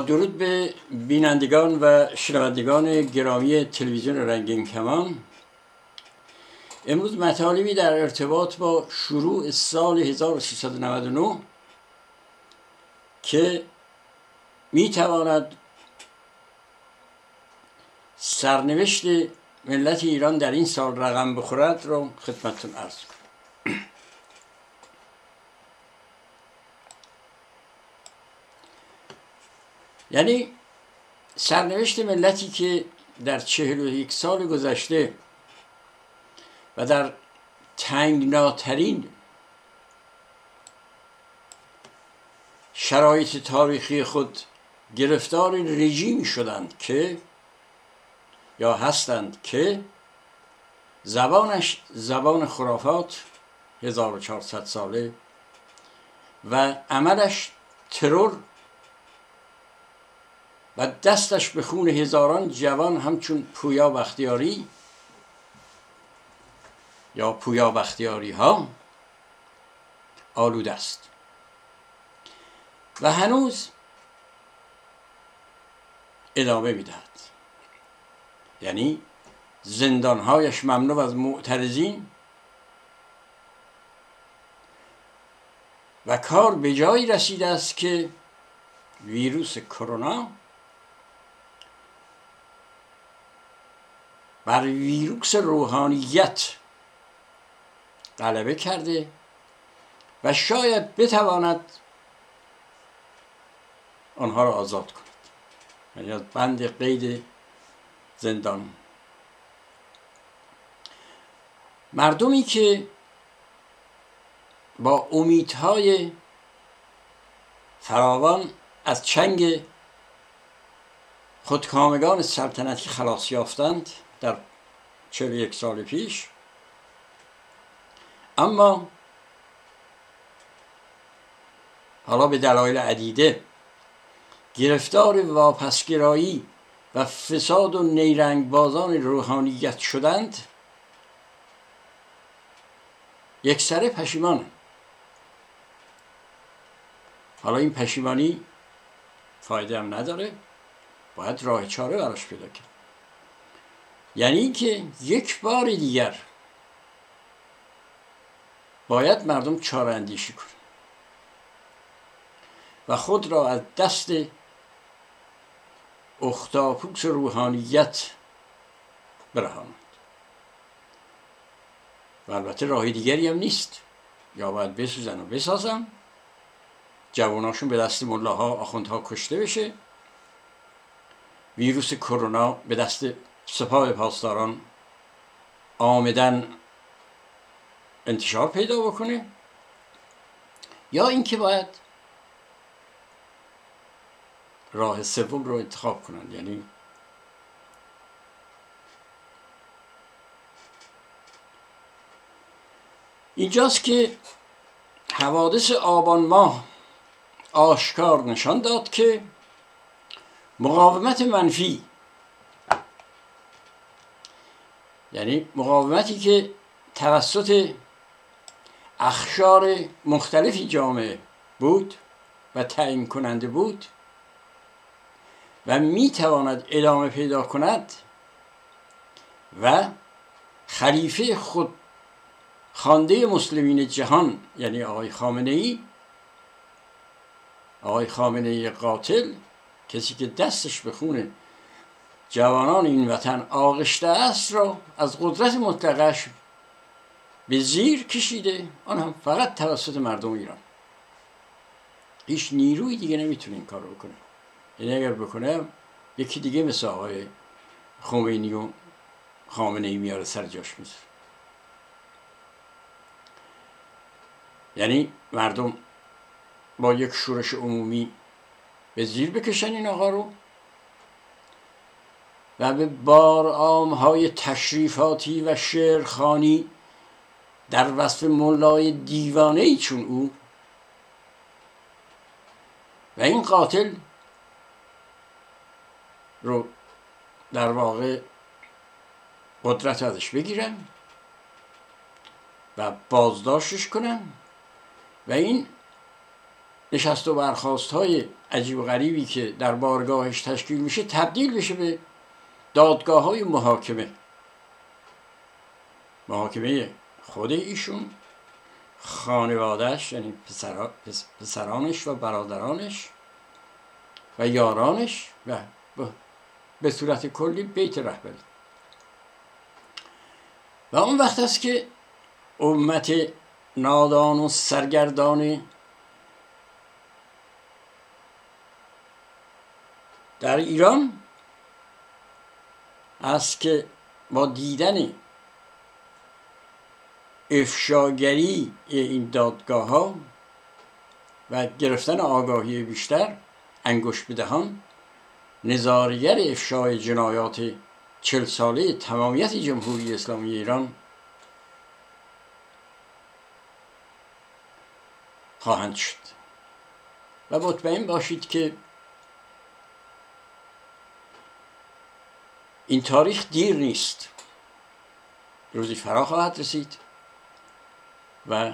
درود به بینندگان و شنوندگان گرامی تلویزیون رنگین کمان. امروز مطالبی در ارتباط با شروع سال 1399 که می تواند سرنوشت ملت ایران در این سال رقم بخورد رو خدمتتون ارز کنم. یعنی سرنوشت ملتی که در چهل و یک سال گذشته و در تنگناترین شرایط تاریخی خود گرفتار رژیمی شدند که یا هستند که زبانش زبان خرافات 1400 ساله و عملش ترور و دستش به خون هزاران جوان همچون پویا بختیاری یا پویا بختیاری ها آلود است. و هنوز ادامه می‌دهد. یعنی زندانهایش ممنوع از معترضین و کار به جایی رسیده است که ویروس کرونا بر ویروس روحانیت غلبه کرده و شاید بتواند آنها را آزاد کند. یعنی از بند قید زندان. مردمی که با امیدهای فراوان از چنگ خودکامگان سلطنتی خلاص یافتند در چهل یک سال پیش. اما حالا به دلایل عدیده گرفتار واپسگرایی و فساد و نیرنگ بازان روحانیت شدند یک سره پشیمان حالا این پشیمانی فایده هم نداره باید راه چاره براش پیدا کرد. یعنی اینکه یک بار دیگر باید مردم چاره اندیشی کنند. و خود را از دست اختاپوس روحانیت برهانند. و البته راه دیگری هم نیست. یا باید بسوزن و بسازن. جواناشون به دست ملاها آخوندها کشته بشه. ویروس کرونا به دست سپاه پاسداران آمدن انتشار پیدا بکنه؟ یا اینکه باید راه سوم رو انتخاب کنند یعنی اینجاست که حوادث آبان ماه آشکار نشان داد که مقاومت منفی یعنی مقاومتی که توسط اخشار مختلفی جامعه بود و تعیین کننده بود و می تواند ادامه پیدا کند و خلیفه خود خانده مسلمین جهان یعنی آقای خامنه ای آقای خامنه ای قاتل کسی که دستش به خونه جوانان این وطن آغشته است را از قدرت مطلقش به زیر کشیده. آن هم فقط توسط مردم ایران. هیچ نیروی دیگه نمی‌تونه این کار رو بکنه. یعنی اگر بکنه یکی دیگه مثل آقای خمینی و خامنه ای میاره سر جاش می‌ذاره. یعنی مردم با یک شورش عمومی به زیر بکشن این آقا رو. و به بار های تشریفاتی و شعرخانی در وصف ملای دیوانه ای چون او. و این قاتل رو در واقع قدرت ازش بگیرن و بازداشتش کنن. و این نشست و برخواست های عجیب و غریبی که در بارگاهش تشکیل میشه تبدیل بشه به دادگاه های محاکمه. محاکمه خود ایشون خانوادهش یعنی پسرانش و برادرانش و یارانش و به صورت کلی بیت رهبری. و اون وقت است که امت نادان و سرگردان در ایران است که با دیدن افشاگری این دادگاه ها و گرفتن آگاهی بیشتر انگشت بدهان نظارگر افشای جنایات چل ساله تمامیت جمهوری اسلامی ایران خواهند شد. و مطمئن باشید که این تاریخ دیر نیست. روزی فرا خواهد رسید و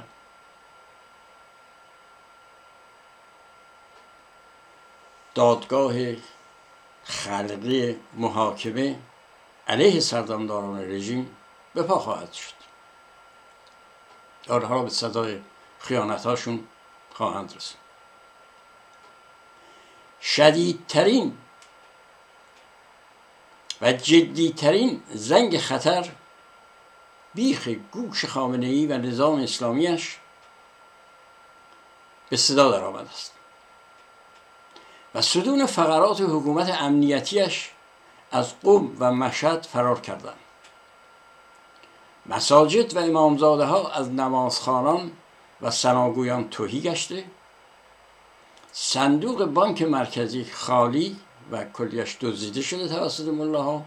دادگاه خلقی محاکمه علیه سردمداران رژیم به پا خواهد شد. آنها به صدای خیانتهاشون خواهند رسید. شدیدترین و جدیترین زنگ خطر بیخ گوش خامنه ای و نظام اسلامیش به صدا در آمده است. و صدون فقرات حکومت امنیتیش از قوم و مشهد فرار کردند. مساجد و امامزاده ها از نمازخانان و سناگویان توهی گشته. صندوق بانک مرکزی خالی و کلیش دزدیده شده توسط ملاها.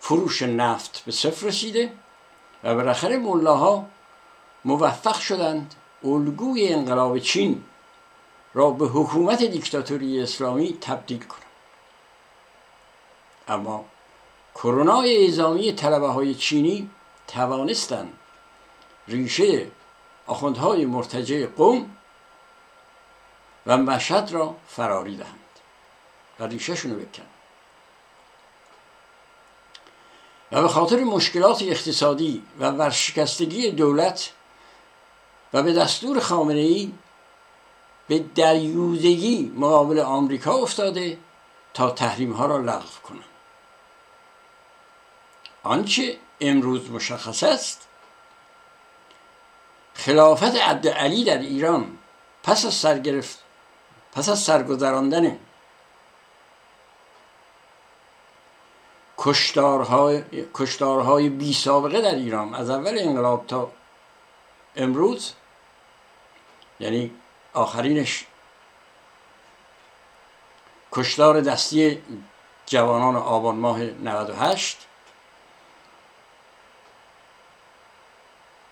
فروش نفت به صفر رسیده و بالاخره ملاها موفق شدند الگوی انقلاب چین را به حکومت دیکتاتوری اسلامی تبدیل کنند. اما کرونا اعزامی طلبه های چینی توانستند ریشه آخوندهای مرتجع قوم و مشهد را فراری دهند. و ریشهشون رو بکنن. و به خاطر مشکلات اقتصادی و ورشکستگی دولت و به دستور خامنه ای به دریوزگی مقابل آمریکا افتاده تا تحریم ها را لغو کنند آنچه امروز مشخص است خلافت عبد علی در ایران پس از سرگرفت پس از سرگذراندن کشتارهای, کشتارهای بی سابقه در ایران. از اول انقلاب تا امروز یعنی آخرینش. کشتار دستی جوانان آبان ماه 98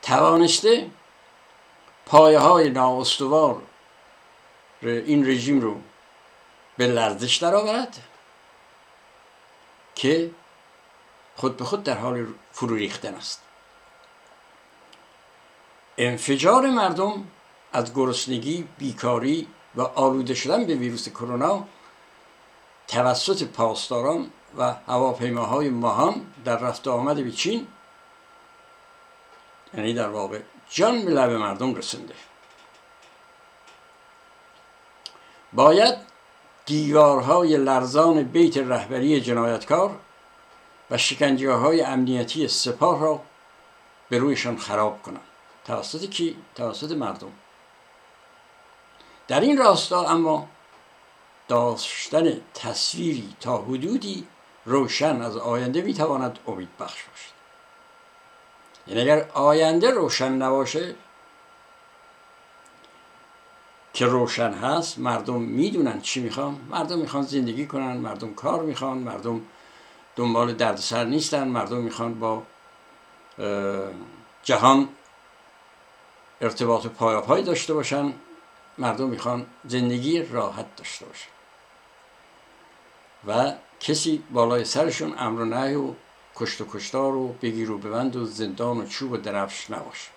توانسته پایه های نااستوار این رژیم رو به لرزش درآورد که خود به خود در حال فرو ریختن است. انفجار مردم از گرسنگی بیکاری و آلوده شدن به ویروس کرونا توسط پاسداران و هواپیماهای ماهان در رفت آمد به چین یعنی در واقع جان به لب مردم رسنده باید دیوارهای لرزان بیت رهبری جنایتکار و شکنجه های امنیتی سپاه را به رویشان خراب کنند. توسط کی؟ توسط مردم. در این راستا اما داشتن تصویری تا حدودی روشن از آینده می‌تواند امید بخش باشد. یعنی اگر آینده روشن نباشه که روشن هست مردم می‌دونن چی می‌خوان. مردم می‌خوان زندگی کنن مردم کار می‌خوان مردم دنبال دردسر نیستن. مردم می‌خوان با جهان ارتباط پای داشته باشن. مردم می‌خوان زندگی راحت داشته باشن. و کسی بالای سرشون امر و نهی و کشت و کشتار و بگیر و ببند و زندان و چوب و درفش نباشه.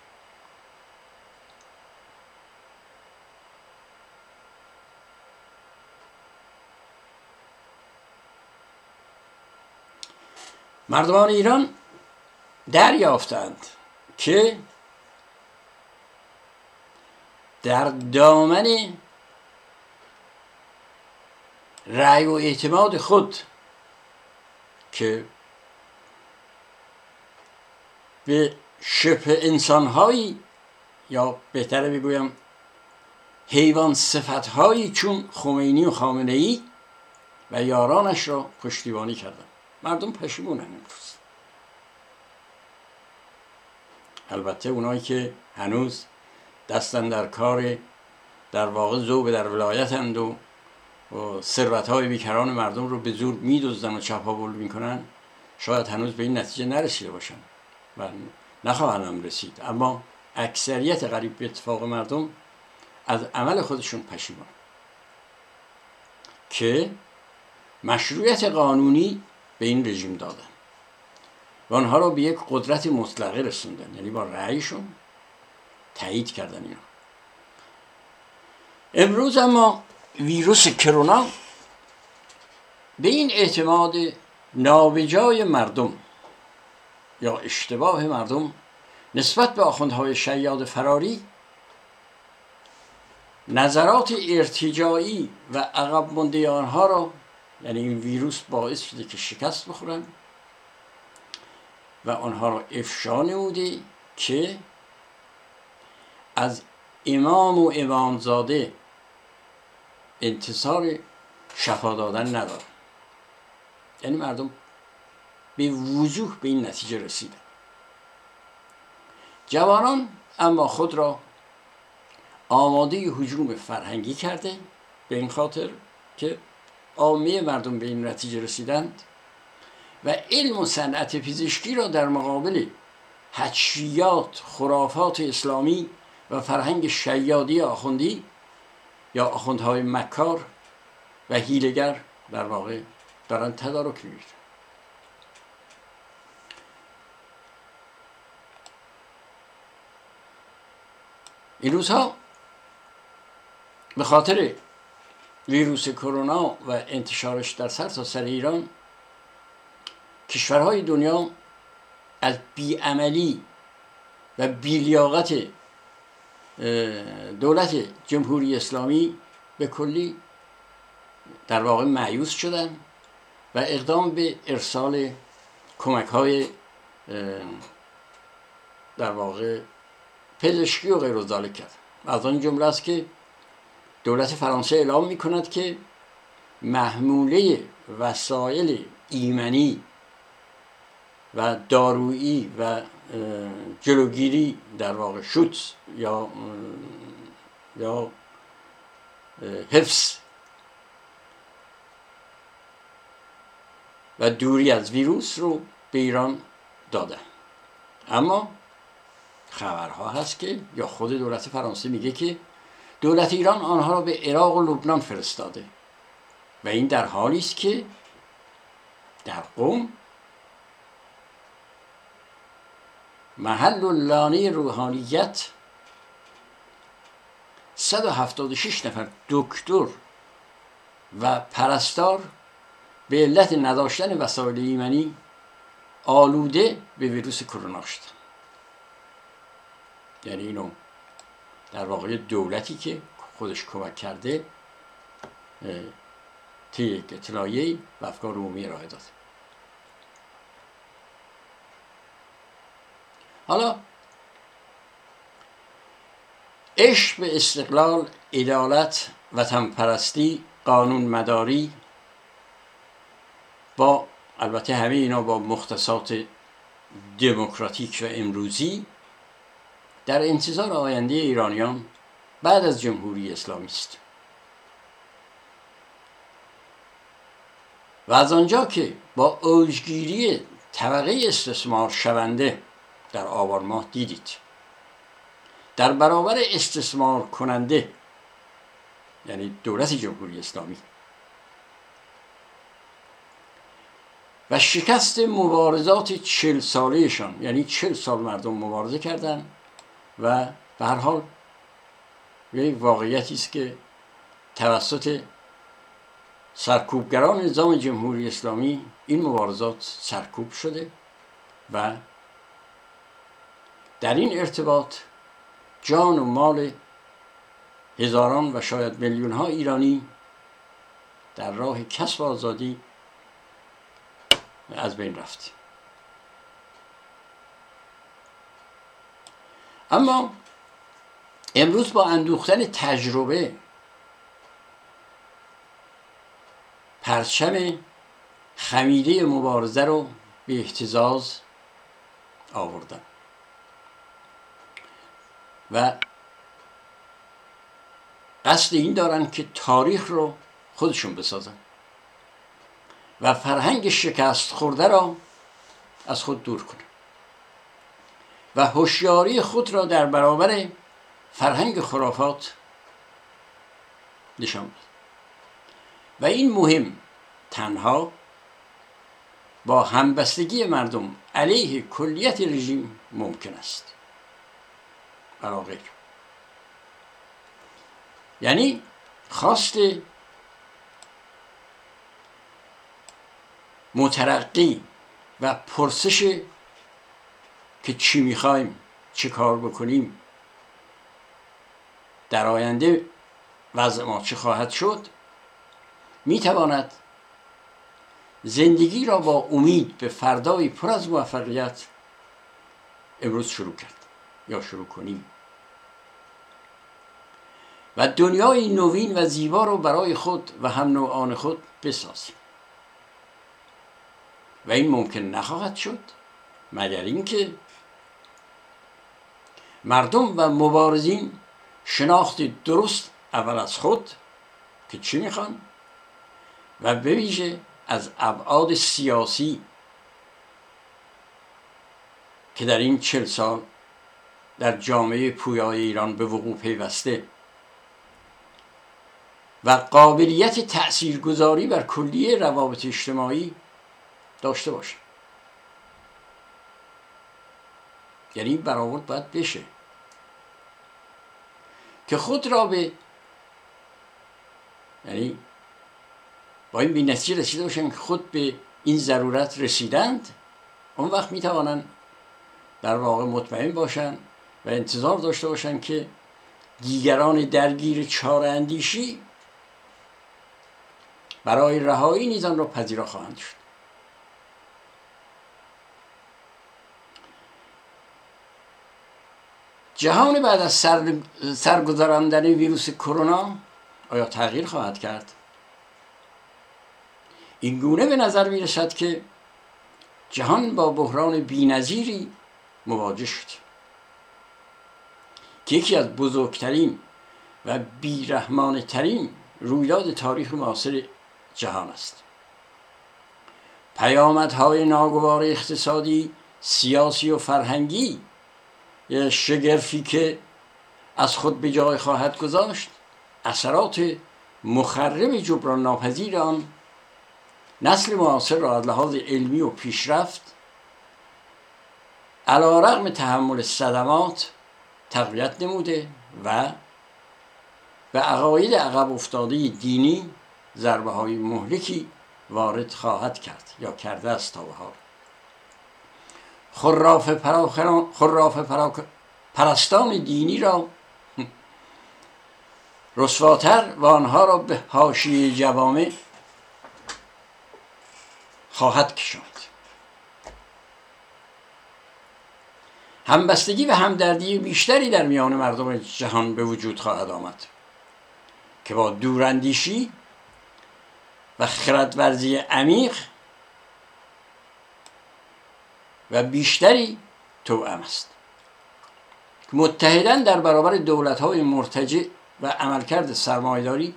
مردمان ایران دریافتند که در دامن رأی و اعتماد خود که به شبه انسانهایی یا بهتره بگویم حیوان صفتهایی چون خمینی و خامنه ای و یارانش را پشتیبانی کردن مردم پشیمونن امروز البته اونایی که هنوز دستن در کار در واقع زوب در ولایتند و ثروت های بیکران مردم رو به زور میدوزدن و چپاول می‌کنن شاید هنوز به این نتیجه نرسیده باشن و نخواهند رسید. اما اکثریت قریب به اتفاق مردم از عمل خودشون پشیمان که مشروعیت قانونی به این رژیم دادن. و آنها را به یک قدرت مطلقه رسوندن یعنی با رأیشون تایید کردن اینا. امروز اما ویروس کرونا به این اعتماد نابجای مردم یا اشتباه مردم نسبت به آخوندهای شیاد فراری نظرات ارتجایی و عقب مونده آنها را یعنی این ویروس باعث شده که شکست بخورن و آنها را افشا نموده که از امام و امامزاده انتصار شفا دادن ندارن. یعنی مردم به وضوح به این نتیجه رسیدن. جوانان اما خود را آماده حجوم فرهنگی کرده به این خاطر که عامه مردم به این نتیجه رسیدند و علم و صنعت پزشکی را در مقابل حجیات خرافات اسلامی و فرهنگ شیادی آخوندی یا آخوندهای مکار و هیلگر در واقع دارن تدارک می‌گیرن. این روزها به خاطر ویروس کرونا و انتشارش در سر سر ایران کشورهای دنیا از بیعملی و بیلیاقت دولت جمهوری اسلامی به کلی در واقع معیوس شدن و اقدام به ارسال کمک های در واقع پزشکی و غیر کرد. از آن جمله است که دولت فرانسه اعلام می کند که محموله وسایل ایمنی و دارویی و جلوگیری در واقع شوت یا یا حفظ و دوری از ویروس رو به ایران داده. اما خبرها هست که یا خود دولت فرانسه میگه که دولت ایران آنها را به عراق و لبنان فرستاده. و این در حالی است که در قوم محل و لانه روحانیت 176 نفر دکتر و پرستار به علت نداشتن وسایل ایمنی آلوده به ویروس کرونا شدن یعنی اینو در واقع دولتی که خودش کمک کرده طی یک اطلاعیه و افکار عمومی ارائه داده حالا عشق به استقلال عدالت وطن پرستی قانون مداری با البته همه اینا با مختصات دموکراتیک و امروزی در انتظار آینده ایرانیان بعد از جمهوری اسلامی است و از آنجا که با اوجگیری طبقه استثمار شونده در آبان ماه دیدید. در برابر استثمار کننده یعنی دولت جمهوری اسلامی. و شکست مبارزات چل سالهشان یعنی چل سال مردم مبارزه کردند. و به هر حال یک واقعیتی است که توسط سرکوبگران نظام جمهوری اسلامی این مبارزات سرکوب شده و در این ارتباط جان و مال هزاران و شاید میلیون ها ایرانی در راه کسب آزادی از بین رفت. اما امروز با اندوختن تجربه پرچم خمیده مبارزه رو به احتزاز آوردن و قصد این دارن که تاریخ رو خودشون بسازن و فرهنگ شکست خورده را از خود دور کنن. و هوشیاری خود را در برابر فرهنگ خرافات نشان داد. و این مهم تنها با همبستگی مردم علیه کلیت رژیم ممکن است. غیر یعنی خواست مترقی و پرسش که چی می‌خوایم چه کار بکنیم. در آینده وضع ما چه خواهد شد؟ می‌تواند زندگی را با امید به فردایی پر از موفقیت امروز شروع کرد یا شروع کنیم. و دنیای نوین و زیبا رو برای خود و هم نوعان خود بسازیم. و این ممکن نخواهد شد مگر اینکه مردم و مبارزین شناخت درست اول از خود که چی می‌خوان و به از ابعاد سیاسی که در این چل سال در جامعه پویای ایران به وقوع پیوسته و قابلیت تاثیرگذاری بر کلیه روابط اجتماعی داشته باشه. یعنی این برآورد باید بشه. که خود را به یعنی با این بی نتیجه رسیده باشن که خود به این ضرورت رسیدند اون وقت می‌توانند در واقع مطمئن باشن و انتظار داشته باشن که دیگران درگیر چار اندیشی برای رهایی نیز آن را پذیرا خواهند شد. جهان بعد از سرگذراندن ویروس کرونا آیا تغییر خواهد کرد؟ این گونه به نظر می رسد که جهان با بحران بینظیری مواجه شد. که یکی از بزرگترین و بیرحمانه ترین رویداد تاریخ معاصر جهان است. پیامدهای ناگوار اقتصادی سیاسی و فرهنگی یه شگرفی که از خود به جای خواهد گذاشت اثرات مخرب جبران ناپذیر آن نسل معاصر را از لحاظ علمی و پیشرفت علا رقم تحمل صدمات تقویت نموده و به عقاید عقب افتاده دینی ضربه های مهلکی وارد خواهد کرد یا کرده است تا به حال. خراف, خراف پرستان دینی را. رسواتر و آنها را به حاشیه جوامع خواهد کشاند. همبستگی و همدردی بیشتری در میان مردم جهان به وجود خواهد آمد که با دوراندیشی و خردورزی عمیق و بیشتری توأم است. متحدا در برابر دولت های مرتجع و عملکرد سرمایداری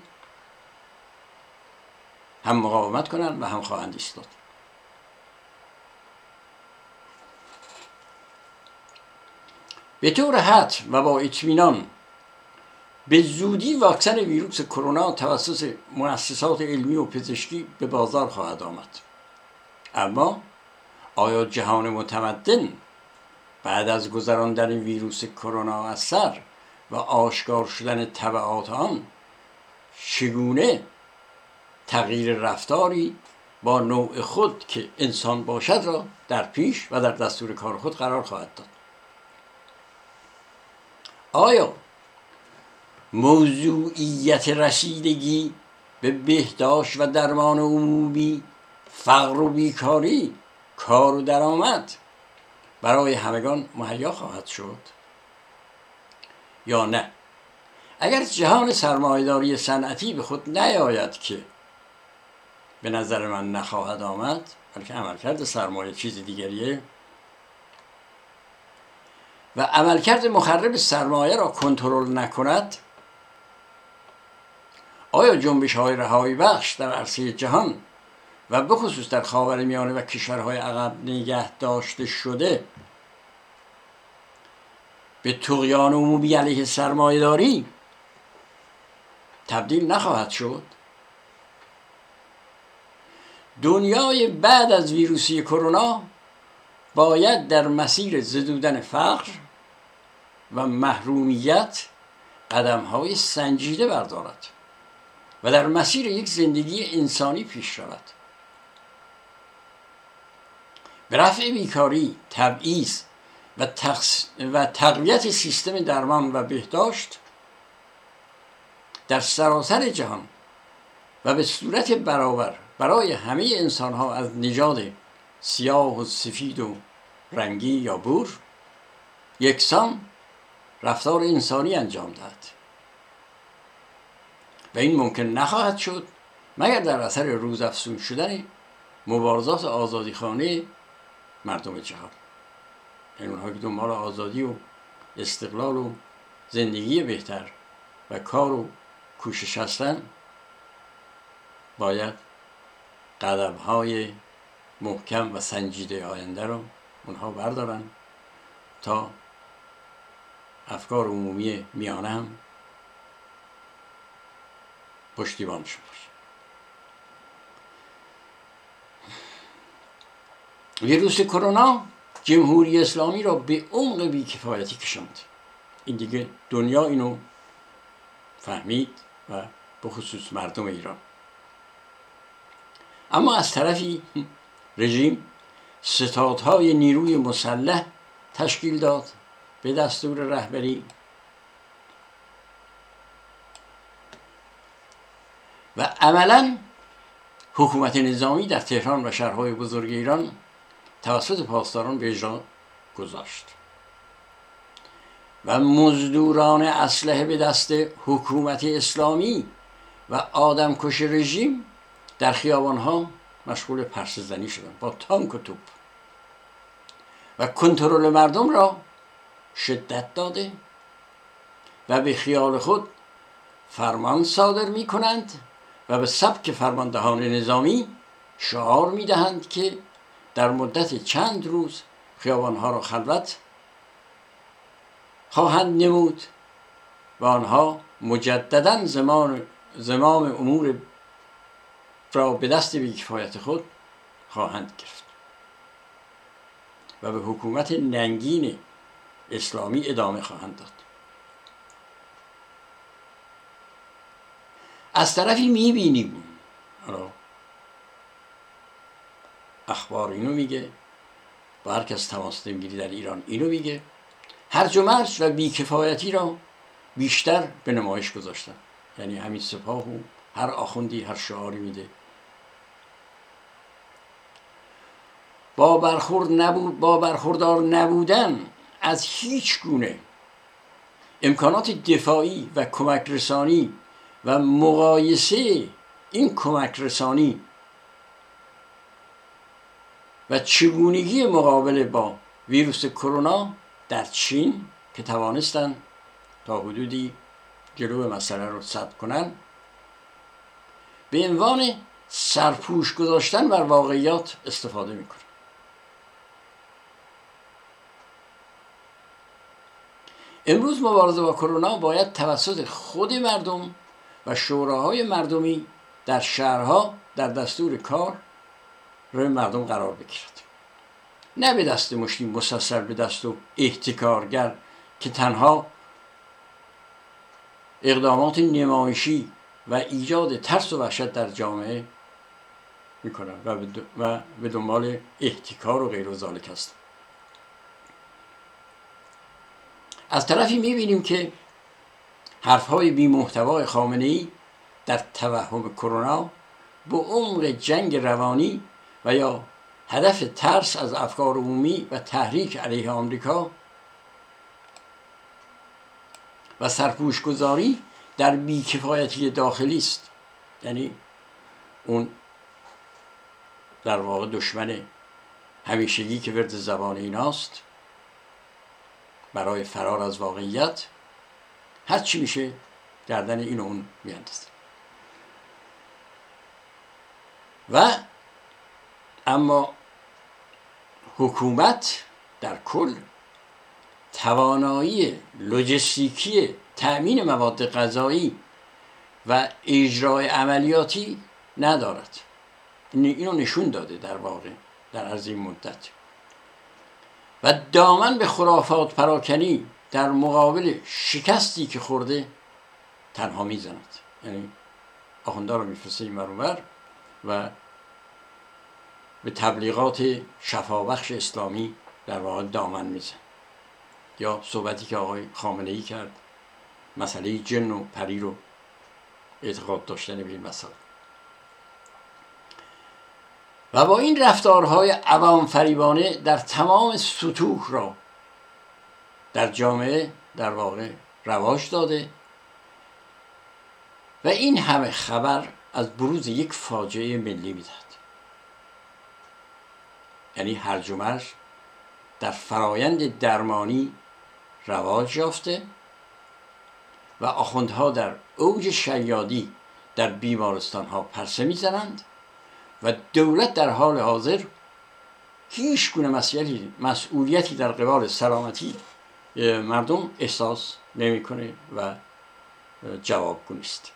هم مقاومت کنند و هم خواهند ایستاد. به طور حتم و با اطمینان به زودی واکسن ویروس کرونا توسط مؤسسات علمی و پزشکی به بازار خواهد آمد. اما آیا جهان متمدن بعد از گذراندن ویروس کرونا از سر و آشکار شدن طبعات آن چگونه تغییر رفتاری با نوع خود که انسان باشد را در پیش و در دستور کار خود قرار خواهد داد؟ آیا موضوعیت رسیدگی به بهداشت و درمان عمومی فقر و بیکاری کار و درآمد برای همگان مهیا خواهد شد؟ یا نه؟ اگر جهان سرمایهداری صنعتی به خود نیاید که به نظر من نخواهد آمد بلکه عملکرد سرمایه چیز دیگریه. و عملکرد مخرب سرمایه را کنترل نکند آیا جنبش های رهایی بخش در عرصه جهان و به خصوص در خاور میانه و کشورهای عقب نگه داشته شده به تقیان عمومی علیه سرمایه داری تبدیل نخواهد شد. دنیای بعد از ویروسی کرونا باید در مسیر زدودن فقر و محرومیت قدم های سنجیده بردارد و در مسیر یک زندگی انسانی پیش رود. به رفع بیکاری تبعیض و, و تقویت سیستم درمان و بهداشت در سراسر جهان و به صورت برابر برای همه انسان ها از نژاد سیاه و سفید و رنگی یا بور یکسان رفتار انسانی انجام دهد. و این ممکن نخواهد شد مگر در اثر روزافزون شدن مبارزات آزادی خانه مردم جهان. یعنی اونها که دنبال آزادی و استقلال و زندگی بهتر و کار و کوشش هستن باید قدم های محکم و سنجیده آینده رو اونها بردارن تا افکار عمومی میانه هم پشتیبانشون باشه. ویروس کرونا جمهوری اسلامی را به عمق بیکفایتی کشاند. این دیگه دنیا اینو فهمید و به خصوص مردم ایران. اما از طرفی رژیم ستادهای نیروی مسلح تشکیل داد به دستور رهبری. و عملا حکومت نظامی در تهران و شهرهای بزرگ ایران توسط پاسداران به اجرا گذاشت. و مزدوران اسلحه به دست حکومت اسلامی و آدمکش رژیم در خیابانها مشغول پرسه زنی شدن با تانک و توپ. و کنترل مردم را شدت داده و به خیال خود فرمان صادر می کنند و به سبک فرماندهان نظامی شعار می دهند که در مدت چند روز خیابانها را خلوت خواهند نمود و آنها مجددا زمان زمام امور را به دست بیکفایت خود خواهند گرفت و به حکومت ننگین اسلامی ادامه خواهند داد. از طرفی می‌بینیم اخبار اینو میگه و هر کس تماس نمی‌گیری در ایران اینو میگه. هرج و مرج و بیکفایتی را بیشتر به نمایش گذاشتن. یعنی همین سپاه و هر آخوندی هر شعاری میده. با برخورد نبود با برخوردار نبودن از هیچ گونه امکانات دفاعی و کمک رسانی و مقایسه این کمک رسانی و چگونگی مقابله با ویروس کرونا در چین که توانستن تا حدودی جلو مسئله رو ثبت کنن به عنوان سرپوش گذاشتن بر واقعیات استفاده می‌کنن. امروز مبارزه با کرونا باید توسط خود مردم و شوراهای مردمی در شهرها در دستور کار روی مردم قرار بگیرد. نه به دست مشتی مسسر به دست و احتکارگر که تنها اقدامات نمایشی و ایجاد ترس و وحشت در جامعه می‌کنن و به دنبال احتکار و غیر و ذالک هستن از طرفی می‌بینیم که حرفهای بی محتوای خامنه ای در توهم کرونا به عمق جنگ روانی و یا هدف ترس از افکار عمومی و تحریک علیه آمریکا و سرپوشگذاری در بیکفایتی داخلی است. یعنی اون در واقع دشمن همیشگی که ورد زبان ایناست برای فرار از واقعیت هر چی میشه گردن این و اون میاندازه. و اما حکومت در کل توانایی لوجستیکی تأمین مواد غذایی و اجرای عملیاتی ندارد. اینو نشون داده در واقع در عرض این مدت. و دامن به خرافات پراکنی در مقابل شکستی که خورده تنها می‌زند. یعنی آخونده رو میفرسته این و به تبلیغات شفابخش اسلامی در واقع دامن میزن. یا صحبتی که آقای خامنه ای کرد مسئله جن و پری رو اعتقاد داشتن به این مسئله. و با این رفتارهای عوام فریبانه در تمام سطوح را در جامعه در واقع رواج داده و این همه خبر از بروز یک فاجعه ملی می‌دهد. یعنی هرج و در فرایند درمانی رواج یافته و آخوندها در اوج شیادی در بیمارستان ها پرسه می‌زنند و دولت در حال حاضر هیچ گونه مسئولیتی در قبال سلامتی مردم احساس نمی‌کنه و جواب نیست.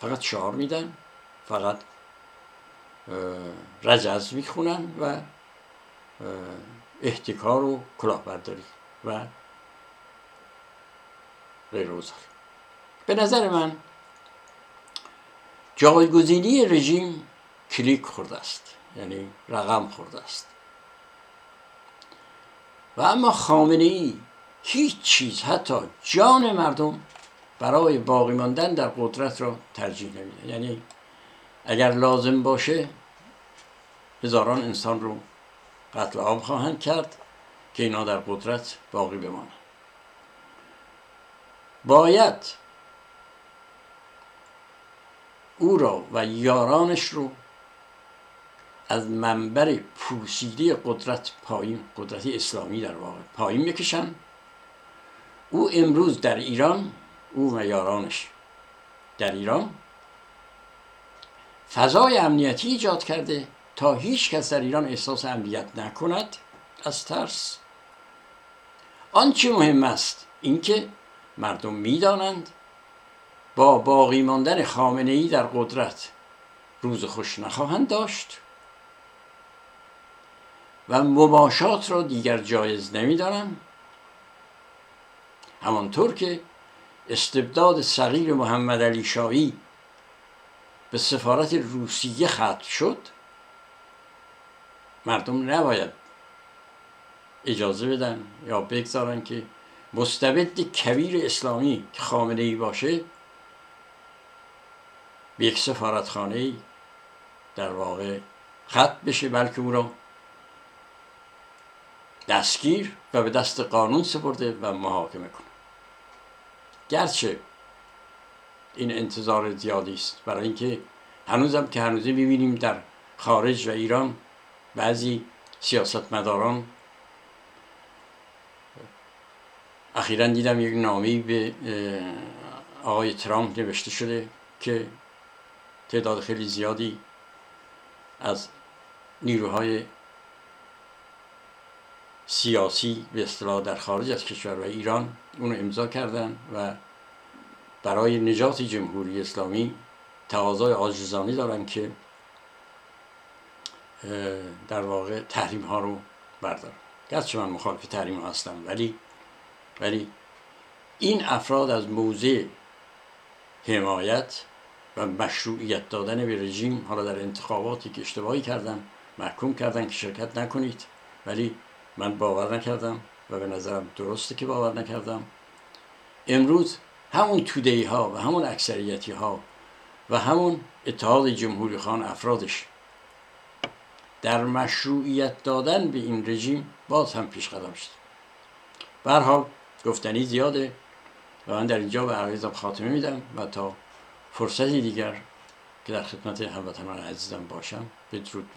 فقط شعار میدن فقط رجز می‌خونن و احتکار و کلاهبرداری و غیر به نظر من جایگزینی رژیم کلیک خورده است یعنی رقم خورده است. و اما خامنه ای هیچ چیز حتی جان مردم برای باقی ماندن در قدرت را ترجیح نمیده. یعنی اگر لازم باشه هزاران انسان رو قتل عام خواهند کرد که اینا در قدرت باقی بمانند. باید او را و یارانش رو از منبر پوسیده قدرت پایین قدرت اسلامی در واقع پایین می‌کشن او امروز در ایران او و یارانش در ایران فضای امنیتی ایجاد کرده تا هیچ کس در ایران احساس امنیت نکند از ترس. آنچه مهم است اینکه مردم می‌دانند با باقی ماندن خامنه ای در قدرت روز خوش نخواهند داشت و مباشات را دیگر جایز نمی‌دانند. همانطور که استبداد صغیر محمد علی شایی به سفارت روسیه ختم شد مردم نباید اجازه بدن یا بگذارن که مستبد کبیر اسلامی که خامنه ای باشه به یک سفارتخانه در واقع خط بشه بلکه او را دستگیر و به دست قانون سپرده و محاکمه کنه. گرچه این انتظار زیادی است. برای اینکه هنوزم که هنوزه می‌بینیم در خارج و ایران بعضی سیاستمداران اخیرا دیدم یک نامی به آقای ترامپ نوشته شده که تعداد خیلی زیادی از نیروهای سیاسی به اصطلاح در خارج از کشور و ایران اونو امضا کردن و برای نجات جمهوری اسلامی تقاضای آجزانی دارن که در واقع تحریم ها رو بردارن. گرچه من مخالف تحریم هستم ولی ولی این افراد از موضع حمایت و مشروعیت دادن به رژیم حالا در انتخاباتی که اشتباهی کردن محکوم کردن که شرکت نکنید. ولی من باور نکردم و به نظرم درسته که باور نکردم. امروز همون تودهی ها و همون اکثریتی ها و همون اتحاد جمهوری خان افرادش. در مشروعیت دادن به این رژیم باز هم پیش قدم شد. به حال گفتنی زیاده و من در اینجا به عرایزم خاتمه میدم و تا فرصتی دیگر که در خدمت هموطنان عزیزم باشم بدرود